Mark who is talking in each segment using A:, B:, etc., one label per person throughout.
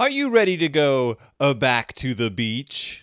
A: Are you ready to go uh, back to the beach?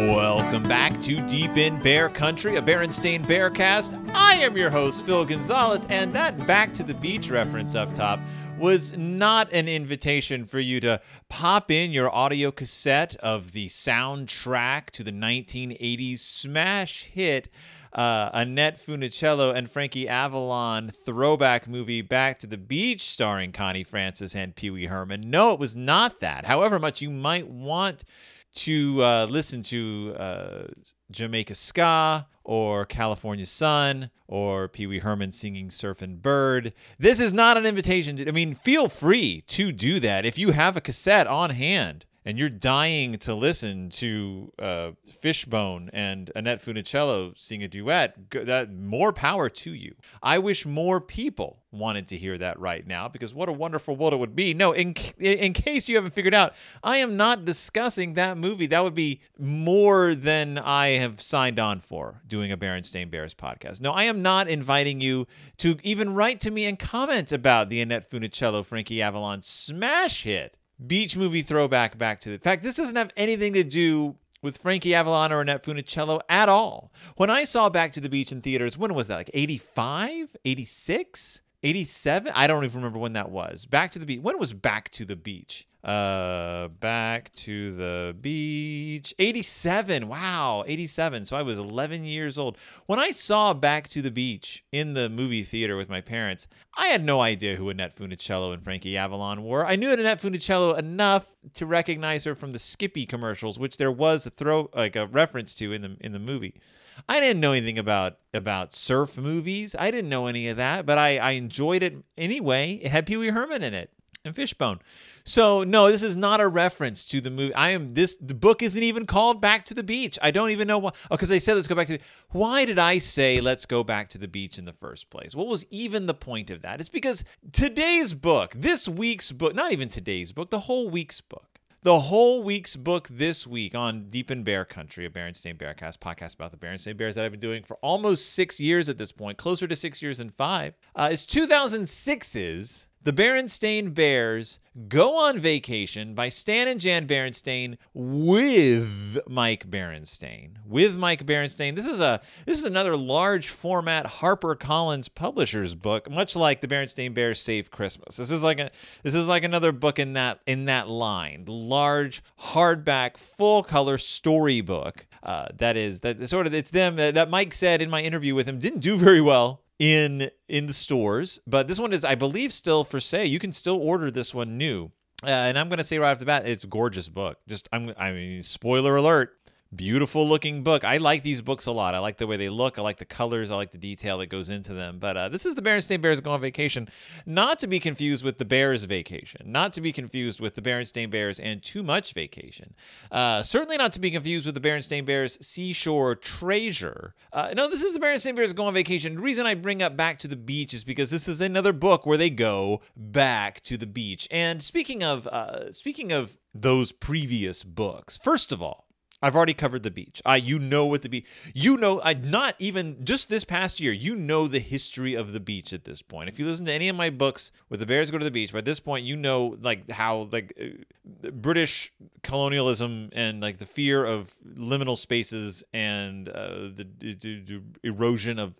A: Welcome back to Deep in Bear Country, a Berenstain Bearcast. I am your host, Phil Gonzalez, and that Back to the Beach reference up top was not an invitation for you to pop in your audio cassette of the soundtrack to the 1980s smash hit uh, Annette Funicello and Frankie Avalon throwback movie Back to the Beach starring Connie Francis and Pee Wee Herman. No, it was not that. However much you might want to uh, listen to uh, Jamaica Ska or California Sun or Pee Wee Herman singing Surfin' Bird. This is not an invitation. To, I mean, feel free to do that if you have a cassette on hand and you're dying to listen to uh, Fishbone and Annette Funicello sing a duet, that more power to you. I wish more people wanted to hear that right now because what a wonderful world it would be. No, in in case you haven't figured out, I am not discussing that movie. That would be more than I have signed on for doing a Berenstain Bears podcast. No, I am not inviting you to even write to me and comment about the Annette Funicello Frankie Avalon smash hit beach movie throwback back to the in fact this doesn't have anything to do with Frankie Avalon or Annette Funicello at all. When I saw Back to the Beach in theaters, when was that? Like 85, 86, 87? I don't even remember when that was. Back to the Beach. When was Back to the Beach? Uh, back to the beach. 87. Wow, 87. So I was 11 years old. When I saw Back to the Beach in the movie theater with my parents, I had no idea who Annette Funicello and Frankie Avalon were. I knew Annette Funicello enough to recognize her from the Skippy commercials, which there was a throw like a reference to in the in the movie. I didn't know anything about about surf movies. I didn't know any of that, but I, I enjoyed it anyway. It had Pee Wee Herman in it and Fishbone. So no, this is not a reference to the movie. I am this. The book isn't even called Back to the Beach. I don't even know why. Oh, because they said let's go back to. The, why did I say let's go back to the beach in the first place? What was even the point of that? It's because today's book, this week's book, not even today's book, the whole week's book. The whole week's book this week on Deep in Bear Country, a Berenstain Bearcast podcast about the Berenstain Bears that I've been doing for almost six years at this point, closer to six years than five, uh, is 2006's the Berenstain Bears go on vacation by Stan and Jan Berenstain with Mike Berenstain. With Mike Berenstain. This is a this is another large format Harper Collins publishers book, much like the Berenstain Bears Save Christmas. This is like a this is like another book in that in that line. Large hardback full color storybook. Uh, that is that sort of it's them that, that Mike said in my interview with him didn't do very well in in the stores, but this one is, I believe, still for sale. You can still order this one new. Uh, and I'm going to say right off the bat, it's a gorgeous book. Just, I'm, I mean, spoiler alert, beautiful looking book. I like these books a lot. I like the way they look. I like the colors. I like the detail that goes into them. But uh, this is the Berenstain Bears Go on Vacation, not to be confused with the Bears Vacation, not to be confused with the Berenstain Bears and Too Much Vacation. Uh, certainly not to be confused with the Berenstain Bears Seashore Treasure. Uh, no, this is the Berenstain Bears Go on Vacation. The reason I bring up Back to the Beach is because this is another book where they go back to the beach. And speaking of uh, speaking of those previous books, first of all. I've already covered the beach. I, you know what the beach. You know, I not even just this past year. You know the history of the beach at this point. If you listen to any of my books with the Bears go to the beach, by this point you know like how like uh, British colonialism and like the fear of liminal spaces and uh, the, the, the, erosion of.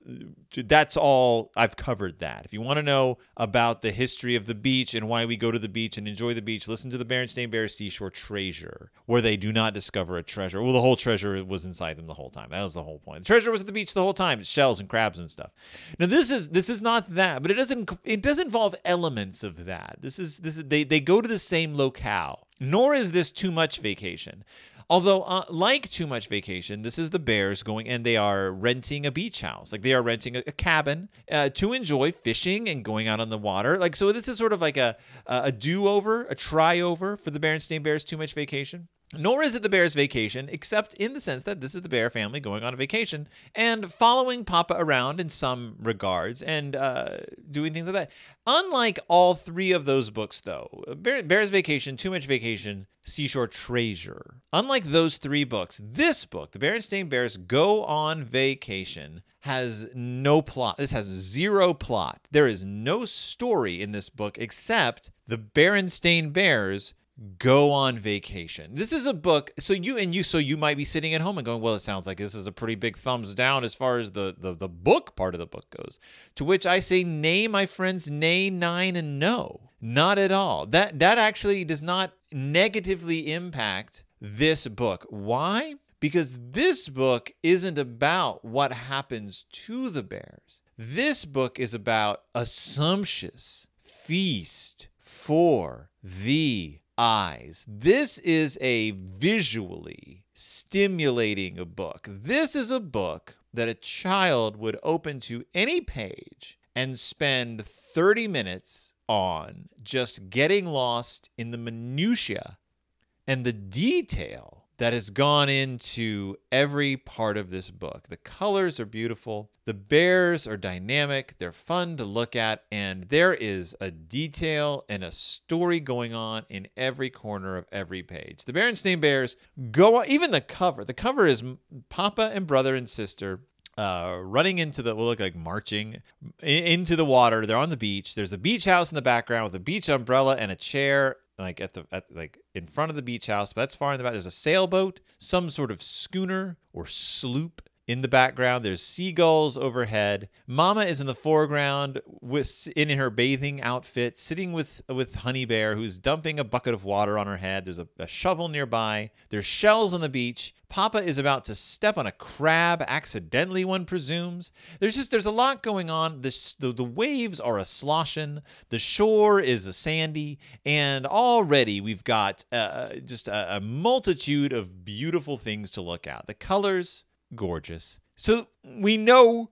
A: That's all I've covered. That if you want to know about the history of the beach and why we go to the beach and enjoy the beach, listen to the Berenstain Bears Seashore Treasure, where they do not discover a treasure treasure. Well, the whole treasure was inside them the whole time. That was the whole point. The treasure was at the beach the whole time. It's shells and crabs and stuff. Now this is this is not that, but it doesn't it does involve elements of that. This is this is they they go to the same locale. Nor is this too much vacation. Although, uh, like Too Much Vacation, this is the Bears going and they are renting a beach house. Like they are renting a, a cabin uh, to enjoy fishing and going out on the water. Like so, this is sort of like a a do over, a try over for the Berenstain Bears Too Much Vacation. Nor is it the Bears' vacation, except in the sense that this is the Bear family going on a vacation and following Papa around in some regards and uh, doing things like that. Unlike all three of those books, though, Bear, Bears' Vacation, Too Much Vacation, Seashore Treasure. Unlike those three books, this book, The Berenstain Bears Go on Vacation, has no plot. This has zero plot. There is no story in this book except the Berenstain Bears go on vacation. This is a book. So you and you so you might be sitting at home and going, "Well, it sounds like this is a pretty big thumbs down as far as the the, the book part of the book goes." To which I say, "Nay, my friends, nay, nine and no." Not at all. That that actually does not negatively impact this book. Why? Because this book isn't about what happens to the bears. This book is about a sumptuous feast for the eyes. This is a visually stimulating book. This is a book that a child would open to any page and spend 30 minutes on just getting lost in the minutia and the detail that has gone into every part of this book. The colors are beautiful, the bears are dynamic, they're fun to look at, and there is a detail and a story going on in every corner of every page. The Berenstain Bears go even the cover. The cover is Papa and brother and sister uh, running into the will look like marching into the water. They're on the beach. There's a beach house in the background with a beach umbrella and a chair like at the at like in front of the beach house. But that's far in the back. There's a sailboat, some sort of schooner or sloop in the background. There's seagulls overhead. Mama is in the foreground with in her bathing outfit, sitting with with Honey Bear, who's dumping a bucket of water on her head. There's a, a shovel nearby. There's shells on the beach. Papa is about to step on a crab accidentally, one presumes. There's just there's a lot going on. The, the, the waves are a sloshing. The shore is a sandy, and already we've got uh, just a, a multitude of beautiful things to look at. The colors gorgeous. So we know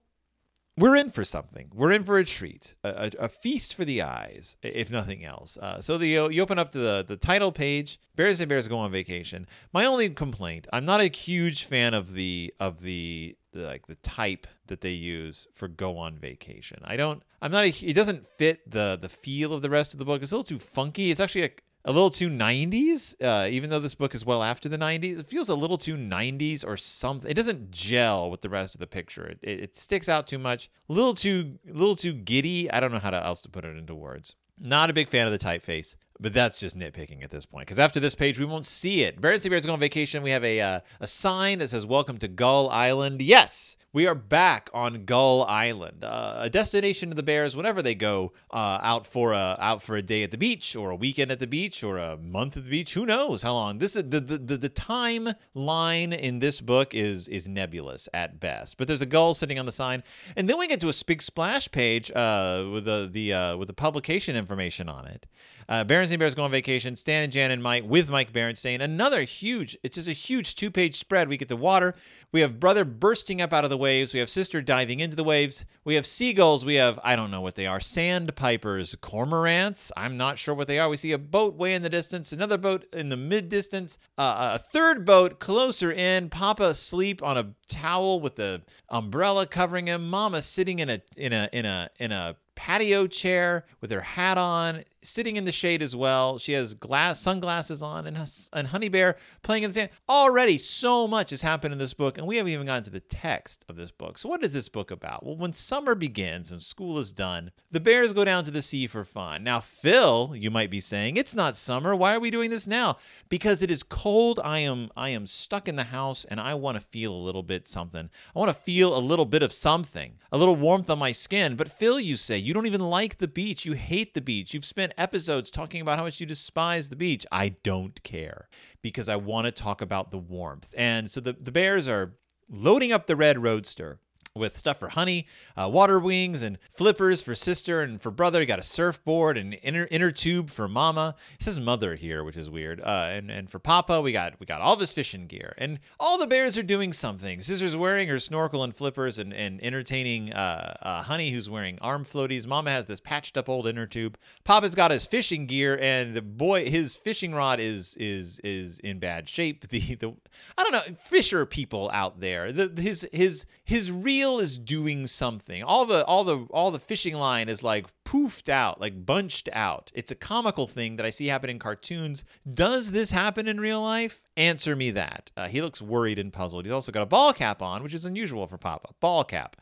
A: we're in for something. We're in for a treat, a, a, a feast for the eyes, if nothing else. Uh, so the, you open up the the title page. Bears and Bears go on vacation. My only complaint: I'm not a huge fan of the of the, the like the type that they use for go on vacation. I don't. I'm not. A, it doesn't fit the the feel of the rest of the book. It's a little too funky. It's actually a, a little too 90s, uh, even though this book is well after the 90s. It feels a little too 90s or something. It doesn't gel with the rest of the picture. It, it, it sticks out too much. A little too, little too giddy. I don't know how to, else to put it into words. Not a big fan of the typeface, but that's just nitpicking at this point. Because after this page, we won't see it. And Bears go on vacation. We have a uh, a sign that says "Welcome to Gull Island." Yes, we are back on Gull Island, uh, a destination to the Bears whenever they go uh, out for a out for a day at the beach, or a weekend at the beach, or a month at the beach. Who knows how long? This is the the, the, the timeline in this book is is nebulous at best. But there's a gull sitting on the sign, and then we get to a big splash page uh, with the the uh, with the publication information on it. Uh, Berenstain Bears go on vacation. Stan and Jan and Mike with Mike Berenstain. Another huge, it's just a huge two page spread. We get the water. We have brother bursting up out of the waves. We have sister diving into the waves. We have seagulls. We have, I don't know what they are, sandpipers, cormorants. I'm not sure what they are. We see a boat way in the distance, another boat in the mid distance, uh, a third boat closer in. Papa asleep on a towel with the umbrella covering him. Mama sitting in a in a in a in a patio chair with her hat on, sitting in the shade as well. She has glass sunglasses on, and and Honey Bear playing in the sand. Already, so much has happened in this book, and we haven't even gotten to the text of this book. So, what is this book about? Well, when summer begins and school is done, the bears go down to the sea for fun. Now, Phil, you might be saying, it's not summer. Why are we doing this now? Because it is cold. I am I am stuck in the house, and I want to feel a little bit something. I want to feel a little bit of something, a little warmth on my skin. But Phil, you say you don't even like the beach. You hate the beach. You've spent episodes talking about how much you despise the beach. I don't care because I want to talk about the warmth. And so the, the Bears are loading up the red roadster with stuff for honey, uh, water wings, and flippers for sister and for brother. You got a surfboard and inner inner tube for mama. It says mother here, which is weird. Uh, and and for papa, we got we got all this fishing gear, and all the bears are doing something. Sister's wearing her snorkel and flippers and and entertaining uh, uh, honey, who's wearing arm floaties. Mama has this patched up old inner tube. Papa's got his fishing gear, and the boy his fishing rod is is is in bad shape. The the I don't know fisher people out there. The his his his reel is doing something. All the all the all the fishing line is like poofed out, like bunched out. It's a comical thing that I see happen in cartoons. Does this happen in real life? Answer me that. Uh, he looks worried and puzzled. He's also got a ball cap on, which is unusual for Papa. Ball cap.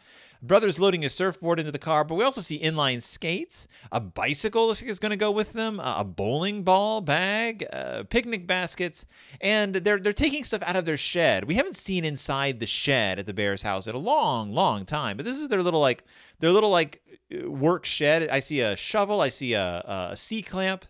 A: Brother's loading his surfboard into the car, but we also see inline skates. A bicycle is going to go with them. A bowling ball bag, uh, picnic baskets, and they're they're taking stuff out of their shed. We haven't seen inside the shed at the Bears house in a long, long time, but this is their little like their little like work shed. I see a shovel. I see a, a C clamp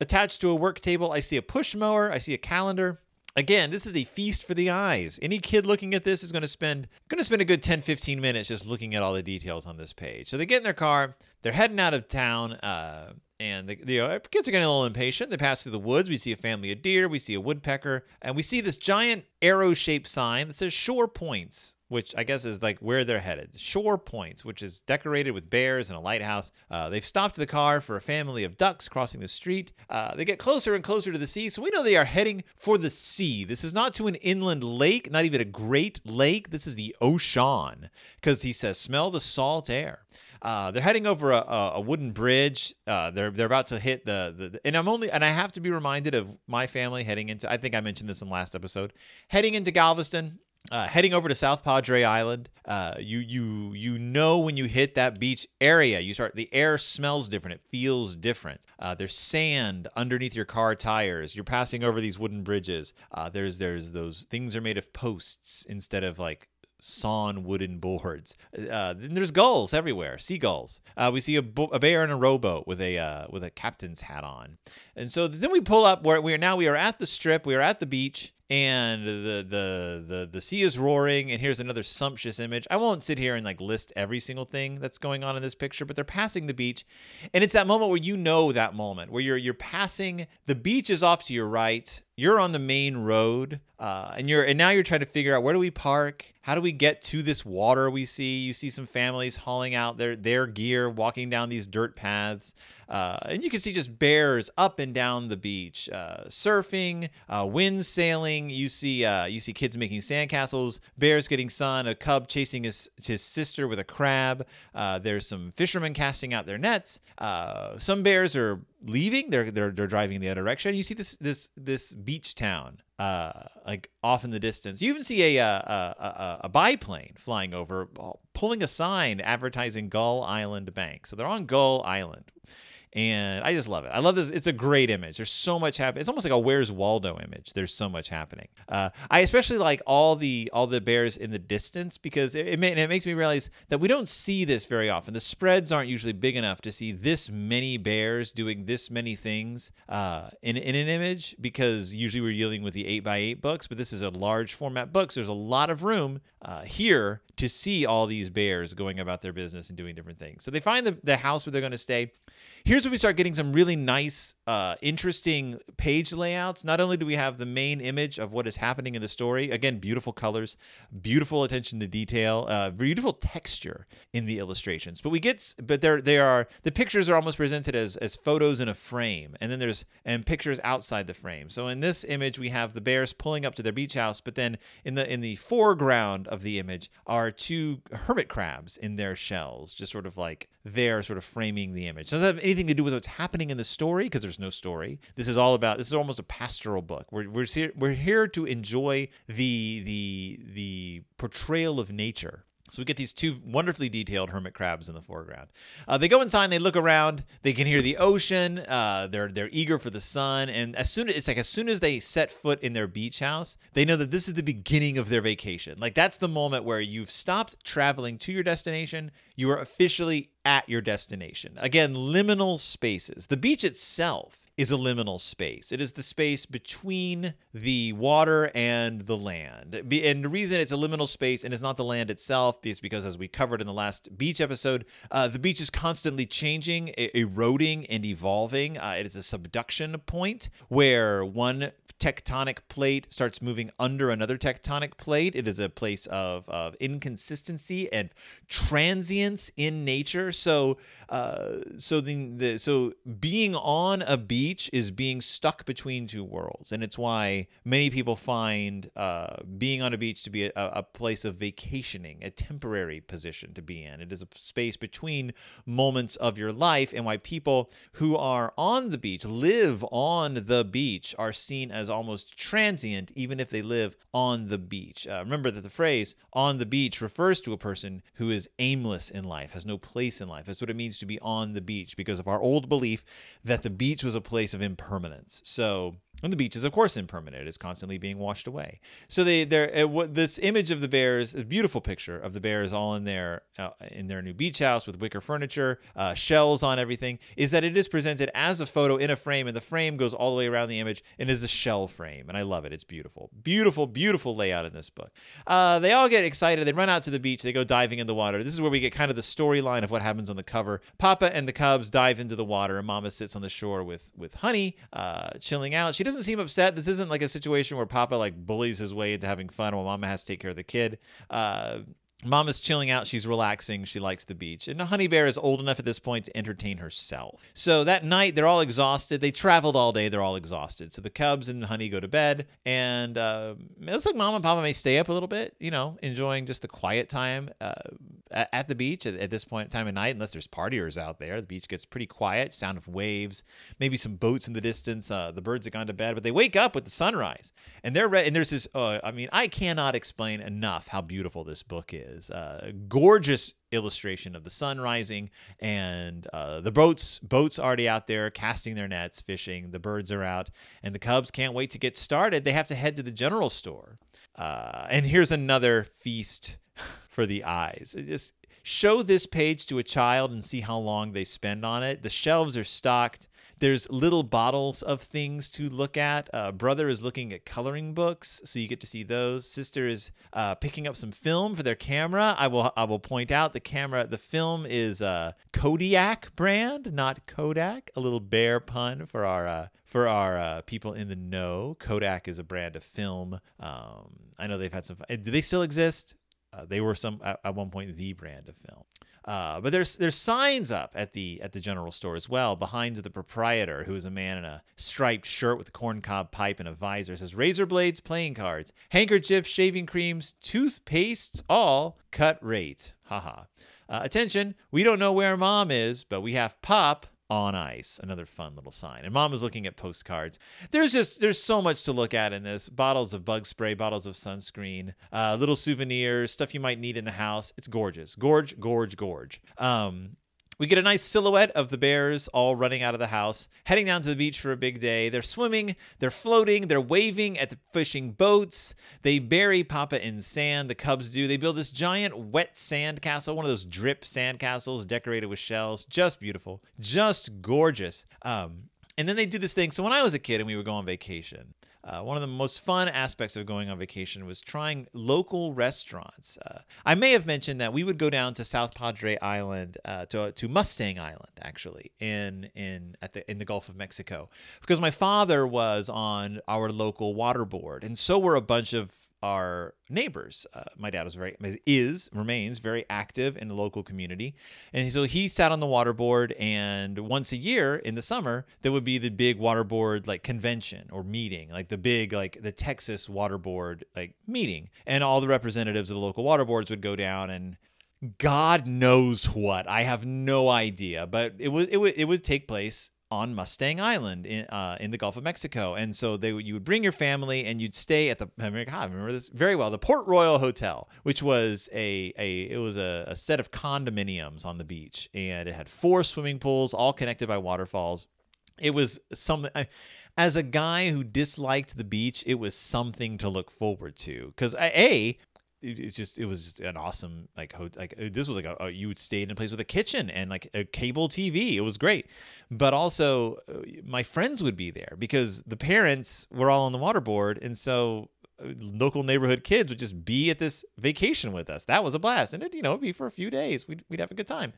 A: attached to a work table. I see a push mower. I see a calendar. Again, this is a feast for the eyes. Any kid looking at this is going to spend going to spend a good 10 15 minutes just looking at all the details on this page. So they get in their car, they're heading out of town uh, and the, the uh, kids are getting a little impatient. They pass through the woods. We see a family of deer. We see a woodpecker. And we see this giant arrow shaped sign that says Shore Points, which I guess is like where they're headed. Shore Points, which is decorated with bears and a lighthouse. Uh, they've stopped the car for a family of ducks crossing the street. Uh, they get closer and closer to the sea. So we know they are heading for the sea. This is not to an inland lake, not even a great lake. This is the ocean because he says, smell the salt air. Uh, they're heading over a, a wooden bridge. Uh, they're they're about to hit the, the and I'm only and I have to be reminded of my family heading into. I think I mentioned this in last episode. Heading into Galveston, uh, heading over to South Padre Island, uh, you you you know when you hit that beach area, you start the air smells different. It feels different. Uh, there's sand underneath your car tires. You're passing over these wooden bridges. Uh, there's there's those things are made of posts instead of like sawn wooden boards. Uh, there's gulls everywhere, seagulls. Uh, we see a, bo- a, bear in a rowboat with a uh, with a captain's hat on, and so then we pull up where we are now. We are at the strip. We are at the beach and the the the the sea is roaring and here's another sumptuous image i won't sit here and like list every single thing that's going on in this picture but they're passing the beach and it's that moment where you know that moment where you're you're passing the beach is off to your right you're on the main road uh, and you're and now you're trying to figure out where do we park how do we get to this water we see you see some families hauling out their their gear walking down these dirt paths uh, and you can see just bears up and down the beach, uh, surfing, uh, wind sailing. You see, uh, you see kids making sandcastles, bears getting sun, a cub chasing his his sister with a crab. Uh, there's some fishermen casting out their nets. Some bears are leaving. They're they're they're driving in the other direction. You see this this this beach town uh, like off in the distance. You even see a, a, a, a biplane flying over, pulling a sign advertising Gull Island Bank. So they're on Gull Island and I just love it. I love this. It's a great image. There's so much happening. It's almost like a Where's Waldo image. There's so much happening. Uh, I especially like all the all the bears in the distance because it, it, it makes me realize that we don't see this very often. The spreads aren't usually big enough to see this many bears doing this many things uh, in in an image because usually we're dealing with the eight by eight books, but this is a large format book. So there's a lot of room uh, here to see all these bears going about their business and doing different things. So they find the, the house where they're going to stay. Here's where we start getting some really nice, uh, interesting page layouts. Not only do we have the main image of what is happening in the story, again, beautiful colors, beautiful attention to detail, uh, beautiful texture in the illustrations. But we get, but there, they are the pictures are almost presented as as photos in a frame, and then there's and pictures outside the frame. So in this image, we have the bears pulling up to their beach house, but then in the in the foreground of the image are two hermit crabs in their shells, just sort of like they're sort of framing the image. Anything to do with what's happening in the story because there's no story. This is all about. This is almost a pastoral book. We're we're here, we're here to enjoy the the the portrayal of nature so we get these two wonderfully detailed hermit crabs in the foreground. Uh, they go inside, they look around, they can hear the ocean. Uh, they're they're eager for the sun, and as soon it's like as soon as they set foot in their beach house, they know that this is the beginning of their vacation. Like that's the moment where you've stopped traveling to your destination. You are officially at your destination. Again, liminal spaces. The beach itself is a liminal space. It is the space between the water and the land. And the reason it's a liminal space and it's not the land itself is because, as we covered in the last beach episode, uh, the beach is constantly changing, eroding, and evolving. Uh, it is a subduction point where one tectonic plate starts moving under another tectonic plate. It is a place of, of inconsistency and transience in nature. So, uh, so the, the so being on a beach is being stuck between two worlds, and it's why many people find uh, being on a beach to be a, a place of vacationing, a temporary position to be in. It is a space between moments of your life, and why people who are on the beach live on the beach are seen as almost transient, even if they live on the beach. Uh, remember that the phrase on the beach refers to a person who is aimless in life, has no place in life. That's what it means to be on the beach because of our old belief that the beach was a place of impermanence. So, and the beach is, of course, impermanent. It's constantly being washed away. So they, they're uh, this image of the bears, a beautiful picture of the bears all in their uh, in their new beach house with wicker furniture, uh, shells on everything. Is that it is presented as a photo in a frame, and the frame goes all the way around the image and is a shell frame, and I love it. It's beautiful, beautiful, beautiful layout in this book. Uh, they all get excited. They run out to the beach. They go diving in the water. This is where we get kind of the storyline of what happens on the cover. Papa and the cubs dive into the water, and Mama sits on the shore with with Honey, uh, chilling out. She doesn't seem upset. This isn't like a situation where Papa like bullies his way into having fun while Mama has to take care of the kid. Uh, Mama's chilling out. She's relaxing. She likes the beach. And Honey Bear is old enough at this point to entertain herself. So that night, they're all exhausted. They traveled all day. They're all exhausted. So the Cubs and Honey go to bed. And uh, it looks like Mama and Papa may stay up a little bit, you know, enjoying just the quiet time uh, at the beach at, at, this point in time of night, unless there's partiers out there. The beach gets pretty quiet, sound of waves, maybe some boats in the distance. Uh, the birds have gone to bed, but they wake up with the sunrise. And they're re- and there's this, uh, I mean, I cannot explain enough how beautiful this book is is. Uh, gorgeous illustration of the sun rising and uh, the boats boats already out there casting their nets fishing the birds are out and the cubs can't wait to get started. They have to head to the general store. Uh, and here's another feast for the eyes. Just show this page to a child and see how long they spend on it. The shelves are stocked there's little bottles of things to look at. Uh, brother is looking at coloring books, so you get to see those. Sister is uh, picking up some film for their camera. I will I will point out the camera. The film is a Kodiak brand, not Kodak. A little bear pun for our uh, for our uh, people in the know. Kodak is a brand of film. Um, I know they've had some. Do they still exist? Uh, they were some at, at, one point the brand of film. Uh, but there's there's signs up at the at the general store as well behind the proprietor, who is a man in a striped shirt with a corncob pipe and a visor. It says razor blades, playing cards, handkerchiefs, shaving creams, toothpastes, all cut rate. Haha. Uh, attention, we don't know where mom is, but we have pop on ice another fun little sign. And mom was looking at postcards. There's just there's so much to look at in this. Bottles of bug spray bottles of sunscreen uh, little souvenirs stuff you might need in the house. It's gorgeous. Gorge gorge gorge. Um, we get a nice silhouette of the bears all running out of the house, heading down to the beach for a big day. They're swimming, they're floating, they're waving at the fishing boats. They bury Papa in sand. The cubs do. They build this giant wet sand castle, one of those drip sand castles decorated with shells. Just beautiful, just gorgeous. Um, and then they do this thing. So when I was a kid and we would go on vacation, uh, one of the most fun aspects of going on vacation was trying local restaurants. Uh, I may have mentioned that we would go down to South Padre Island, uh, to, to Mustang Island, actually, in in at the in the Gulf of Mexico, because my father was on our local water board, and so were a bunch of our neighbors. Uh, my dad was very is remains very active in the local community, and so he sat on the water board. And once a year in the summer, there would be the big water board like convention or meeting, like the big like the Texas water board like meeting, and all the representatives of the local water boards would go down and. God knows what. I have no idea, but it would it would it would take place on Mustang Island in uh, in the Gulf of Mexico, and so they you would bring your family and you'd stay at the I, mean, I remember this very well the Port Royal Hotel, which was a a it was a, a set of condominiums on the beach, and it had four swimming pools all connected by waterfalls. It was some. as a guy who disliked the beach, it was something to look forward to. Because a, it's just it was just an awesome like ho- like uh, this was like a, a, you would stay in a place with a kitchen and like a cable TV. It was great, but also uh, my friends would be there because the parents were all on the waterboard, and so local neighborhood kids would just be at this vacation with us. That was a blast, and it you know it'd be for a few days. We'd we'd have a good time.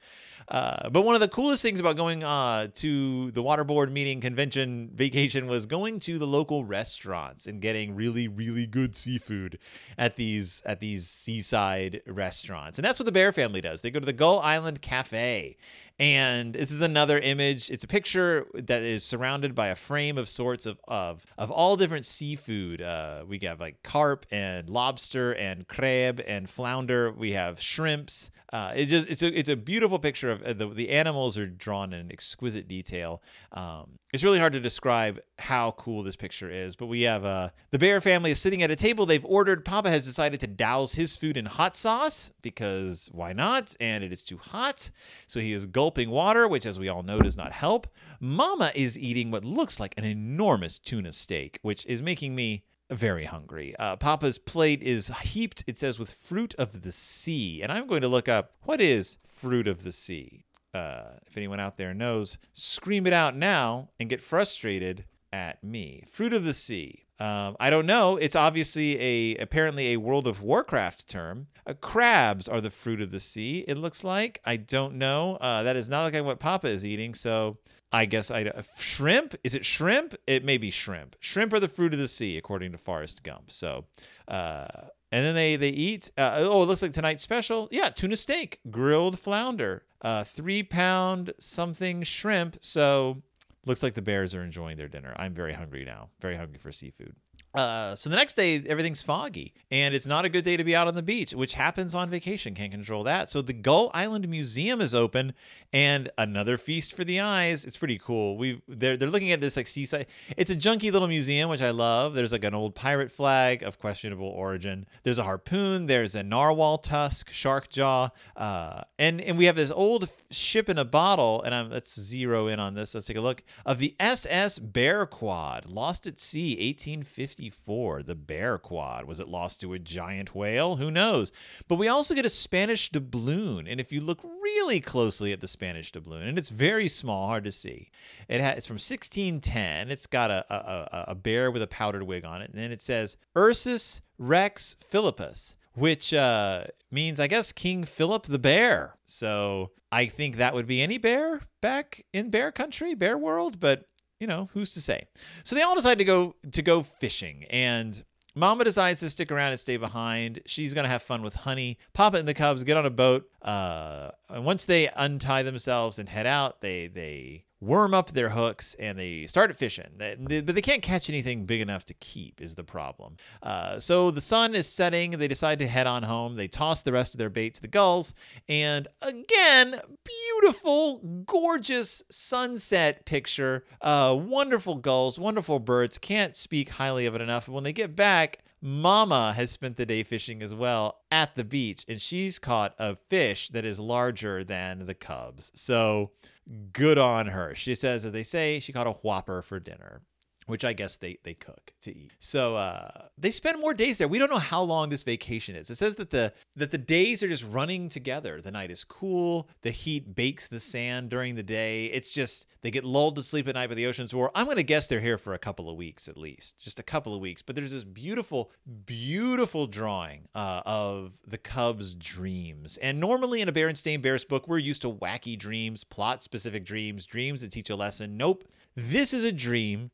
A: Uh, but one of the coolest things about going uh, to the waterboard meeting convention vacation was going to the local restaurants and getting really really good seafood at these at these seaside restaurants. And that's what the Bear family does. They go to the Gull Island Cafe and this is another image. It's a picture that is surrounded by a frame of sorts of of, of all different seafood. Uh, we have like carp and lobster and crab and flounder. We have shrimps. Uh, it just it's a it's a beautiful picture of uh, the the animals are drawn in exquisite detail. Um, it's really hard to describe how cool this picture is, but we have uh, the bear family is sitting at a table they've ordered. Papa has decided to douse his food in hot sauce because why not? And it is too hot, so he is gulping water, which, as we all know, does not help. Mama is eating what looks like an enormous tuna steak, which is making me very hungry. Uh, Papa's plate is heaped, it says, with fruit of the sea. And I'm going to look up what is fruit of the sea. Uh, if anyone out there knows, scream it out now and get frustrated at me. Fruit of the sea. Um, I don't know. It's obviously a apparently a World of Warcraft term. Uh, crabs are the fruit of the sea. It looks like. I don't know. Uh, that is not like what Papa is eating. So I guess I uh, shrimp. Is it shrimp? It may be shrimp. Shrimp are the fruit of the sea, according to Forrest Gump. So, uh, and then they they eat. Uh, oh, it looks like tonight's special. Yeah, tuna steak, grilled flounder, uh, three pound something shrimp. So, looks like the bears are enjoying their dinner. I'm very hungry now. Very hungry for seafood. Uh, so the next day, everything's foggy, and it's not a good day to be out on the beach, which happens on vacation. Can't control that. So the Gull Island Museum is open, and another feast for the eyes. It's pretty cool. We they're they're looking at this like seaside. It's a junky little museum, which I love. There's like an old pirate flag of questionable origin. There's a harpoon. There's a narwhal tusk, shark jaw, uh, and and we have this old ship in a bottle. And I'm let's zero in on this. Let's take a look of the SS Bear Quad, lost at sea, 1850. 1954, the Bear Quad. Was it lost to a giant whale? Who knows? But we also get a Spanish doubloon. And if you look really closely at the Spanish doubloon, and it's very small, hard to see, it has, it's from 1610. It's got a, a, a bear with a powdered wig on it. And then it says Ursus Rex Philippus which uh, means, I guess, King Philip the Bear. So I think that would be any bear back in bear country, bear world, but you know, who's to say? So they all decide to go to go fishing, and Mama decides to stick around and stay behind. She's gonna have fun with Honey. Papa and the Cubs get on a boat. Uh, and once they untie themselves and head out, they they worm up their hooks and they start fishing. They, they, but they can't catch anything big enough to keep, is the problem. Uh, so the sun is setting. They decide to head on home. They toss the rest of their bait to the gulls. And again, beautiful, gorgeous sunset picture. Uh, wonderful gulls, wonderful birds. Can't speak highly of it enough. But when they get back, Mama has spent the day fishing as well at the beach, and she's caught a fish that is larger than the cubs. So good on her. She says, as they say, she caught a whopper for dinner which I guess they they cook to eat. So uh, they spend more days there. We don't know how long this vacation is. It says that the that the days are just running together. The night is cool. The heat bakes the sand during the day. It's just they get lulled to sleep at night by the ocean's roar. I'm gonna guess they're here for a couple of weeks at least, just a couple of weeks. But there's this beautiful, beautiful drawing uh, of the Cubs' dreams. And normally in a Berenstain Bears book, we're used to wacky dreams, plot specific dreams, dreams that teach a lesson. Nope. This is a dream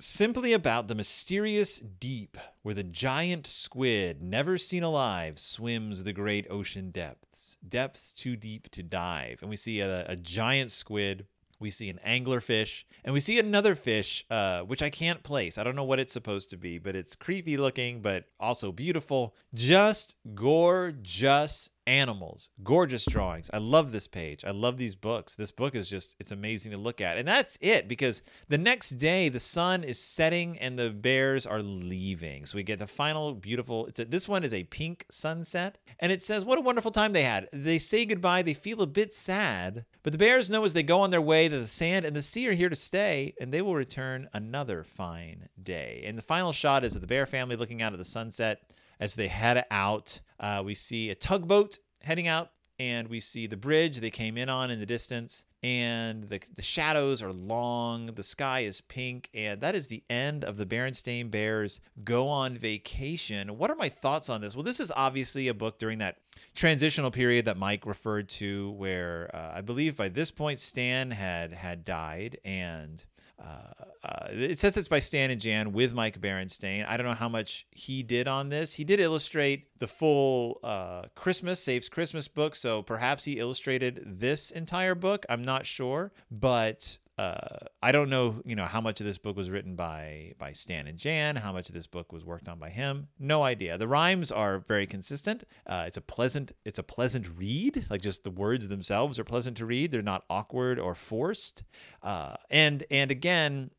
A: simply about the mysterious deep where the giant squid, never seen alive, swims the great ocean depths, depths too deep to dive. And we see a, a giant squid. We see an anglerfish, and we see another fish, uh, which I can't place. I don't know what it's supposed to be, but it's creepy looking, but also beautiful. Just gorgeous animals, gorgeous drawings. I love this page. I love these books. This book is just, it's amazing to look at. And that's it because the next day the sun is setting and the bears are leaving. So we get the final beautiful, it's a, this one is a pink sunset. And it says, what a wonderful time they had. They say goodbye. They feel a bit sad, but the bears know as they go on their way that the sand and the sea are here to stay and they will return another fine day. And the final shot is of the bear family looking out at the sunset as they head out. Uh, we see a tugboat heading out and we see the bridge they came in on in the distance and the, the shadows are long the sky is pink and that is the end of the berenstain bears go on vacation what are my thoughts on this well this is obviously a book during that transitional period that mike referred to where uh, i believe by this point stan had had died and uh, uh, it says it's by Stan and Jan with Mike Berenstain. I don't know how much he did on this. He did illustrate the full uh, Christmas Saves Christmas book, so perhaps he illustrated this entire book. I'm not sure, but uh, I don't know, you know, how much of this book was written by by Stan and Jan, how much of this book was worked on by him. No idea. The rhymes are very consistent. Uh, it's a pleasant, it's a pleasant read. Like just the words themselves are pleasant to read. They're not awkward or forced. Uh, and and again,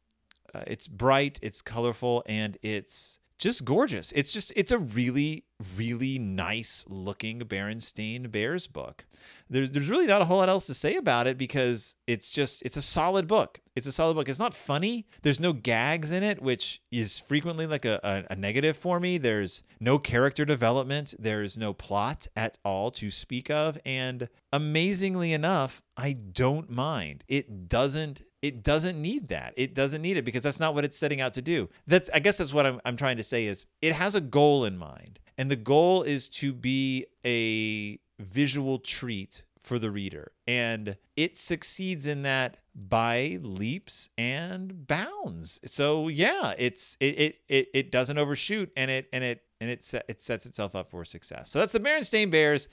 A: uh, it's bright, it's colorful, and it's just gorgeous. It's just it's a really really nice looking Berenstain Bears book. There's there's really not a whole lot else to say about it because it's just it's a solid book. It's a solid book. It's not funny. There's no gags in it, which is frequently like a, a, a negative for me. There's no character development. There's no plot at all to speak of. And amazingly enough, I don't mind. It doesn't it doesn't need that. It doesn't need it because that's not what it's setting out to do. That's I guess that's what I'm I'm trying to say is it has a goal in mind. And the goal is to be a visual treat for the reader. And it succeeds in that by leaps and bounds. So yeah, it's it it it, it doesn't overshoot and it and it and it it sets itself up for success. So that's the Berenstain Bears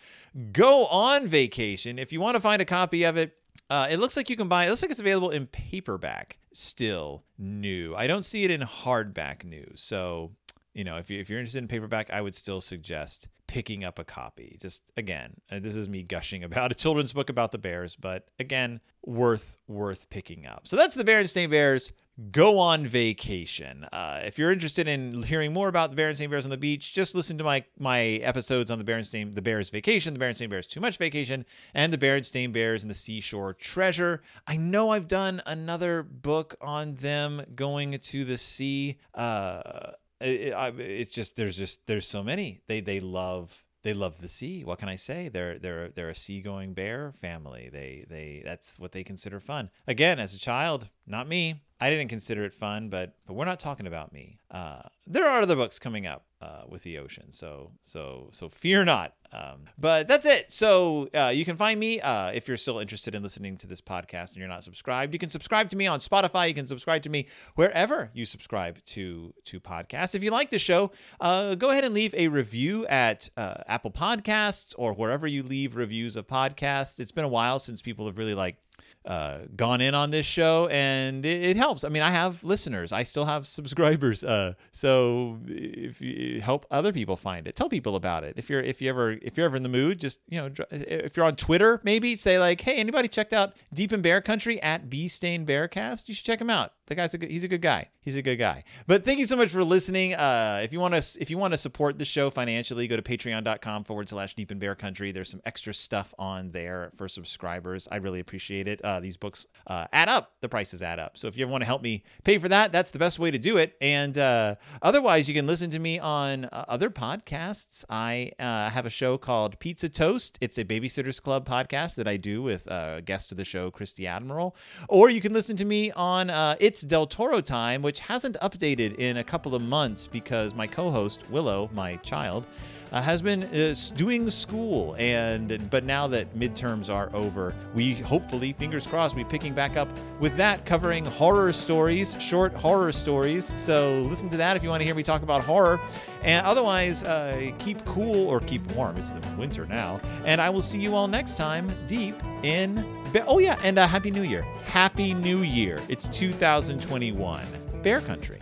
A: go on vacation. If you want to find a copy of it, uh, it looks like you can buy. It looks like it's available in paperback, still new. I don't see it in hardback new. So you know, if you if you're interested in paperback, I would still suggest picking up a copy. Just again, uh, this is me gushing about a children's book about the Bears, but again, worth worth picking up. So that's the Berenstain Bears go on vacation. Uh, if you're interested in hearing more about the Berenstain Bears on the beach, just listen to my my episodes on the Berenstain the Bears Vacation, the Berenstain Bears Too Much Vacation, and the Berenstain Bears and the Seashore Treasure. I know I've done another book on them going to the sea. Uh, it, it, it's just there's just there's so many. They they love they love the sea. What can I say? They're they're they're a seagoing bear family. They they that's what they consider fun. Again, as a child, not me. I didn't consider it fun, but but we're not talking about me. Uh, there are other books coming up uh, with the ocean, so so so fear not. Um, but that's it. So uh, you can find me uh, if you're still interested in listening to this podcast and you're not subscribed. You can subscribe to me on Spotify. You can subscribe to me wherever you subscribe to to podcasts. If you like the show, uh, go ahead and leave a review at uh, Apple Podcasts or wherever you leave reviews of podcasts. It's been a while since people have really like uh, gone in on this show, and it, it, helps. I mean, I have listeners, I still have subscribers. Uh, so if you help other people find it, tell people about it. If you're if you ever if you're ever in the mood, just you know, if you're on Twitter, maybe say like, hey, anybody checked out Deep in Bear Country at B Stain Bearcast? You should check him out. The guy's a good, he's a good guy. He's a good guy. But thank you so much for listening. Uh, if you want to if you want to support the show financially, go to patreon.com forward slash Deep in Bear Country. There's some extra stuff on there for subscribers. I really appreciate it. Uh, these books uh, add up. The prices add up. So if you ever want to help me pay for that, that's the best way to do it. And uh, otherwise, you can listen to me on uh, other podcasts. I uh, have a show called Pizza Toast. It's a Babysitters Club podcast that I do with a guest of the show, Christy Admiral. Or you can listen to me on It's it's Del Toro time, which hasn't updated in a couple of months because my co host, Willow, my child, uh, has been uh, doing school and but now that midterms are over we hopefully fingers crossed we picking back up with that covering horror stories short horror stories. So listen to that if you want to hear me talk about horror. And otherwise uh, keep cool or keep warm. It's the winter now. And i will see you all next time deep in Be- oh yeah and uh, happy new year. Happy new year. It's 2021 bear country